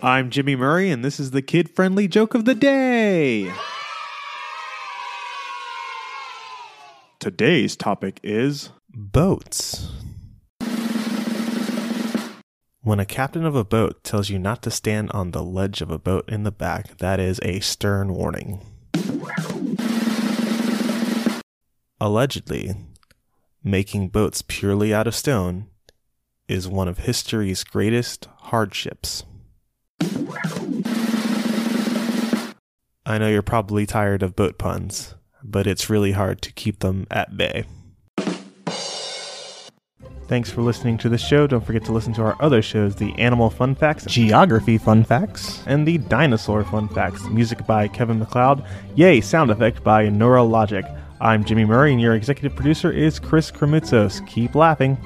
I'm Jimmy Murray, and this is the kid friendly joke of the day. Today's topic is Boats. When a captain of a boat tells you not to stand on the ledge of a boat in the back, that is a stern warning. Allegedly, making boats purely out of stone is one of history's greatest hardships. I know you're probably tired of boat puns, but it's really hard to keep them at bay. Thanks for listening to the show. Don't forget to listen to our other shows the Animal Fun Facts, Geography Fun Facts, and the Dinosaur Fun Facts. Music by Kevin MacLeod. Yay, sound effect by Neurologic. I'm Jimmy Murray, and your executive producer is Chris Kremitzos. Keep laughing.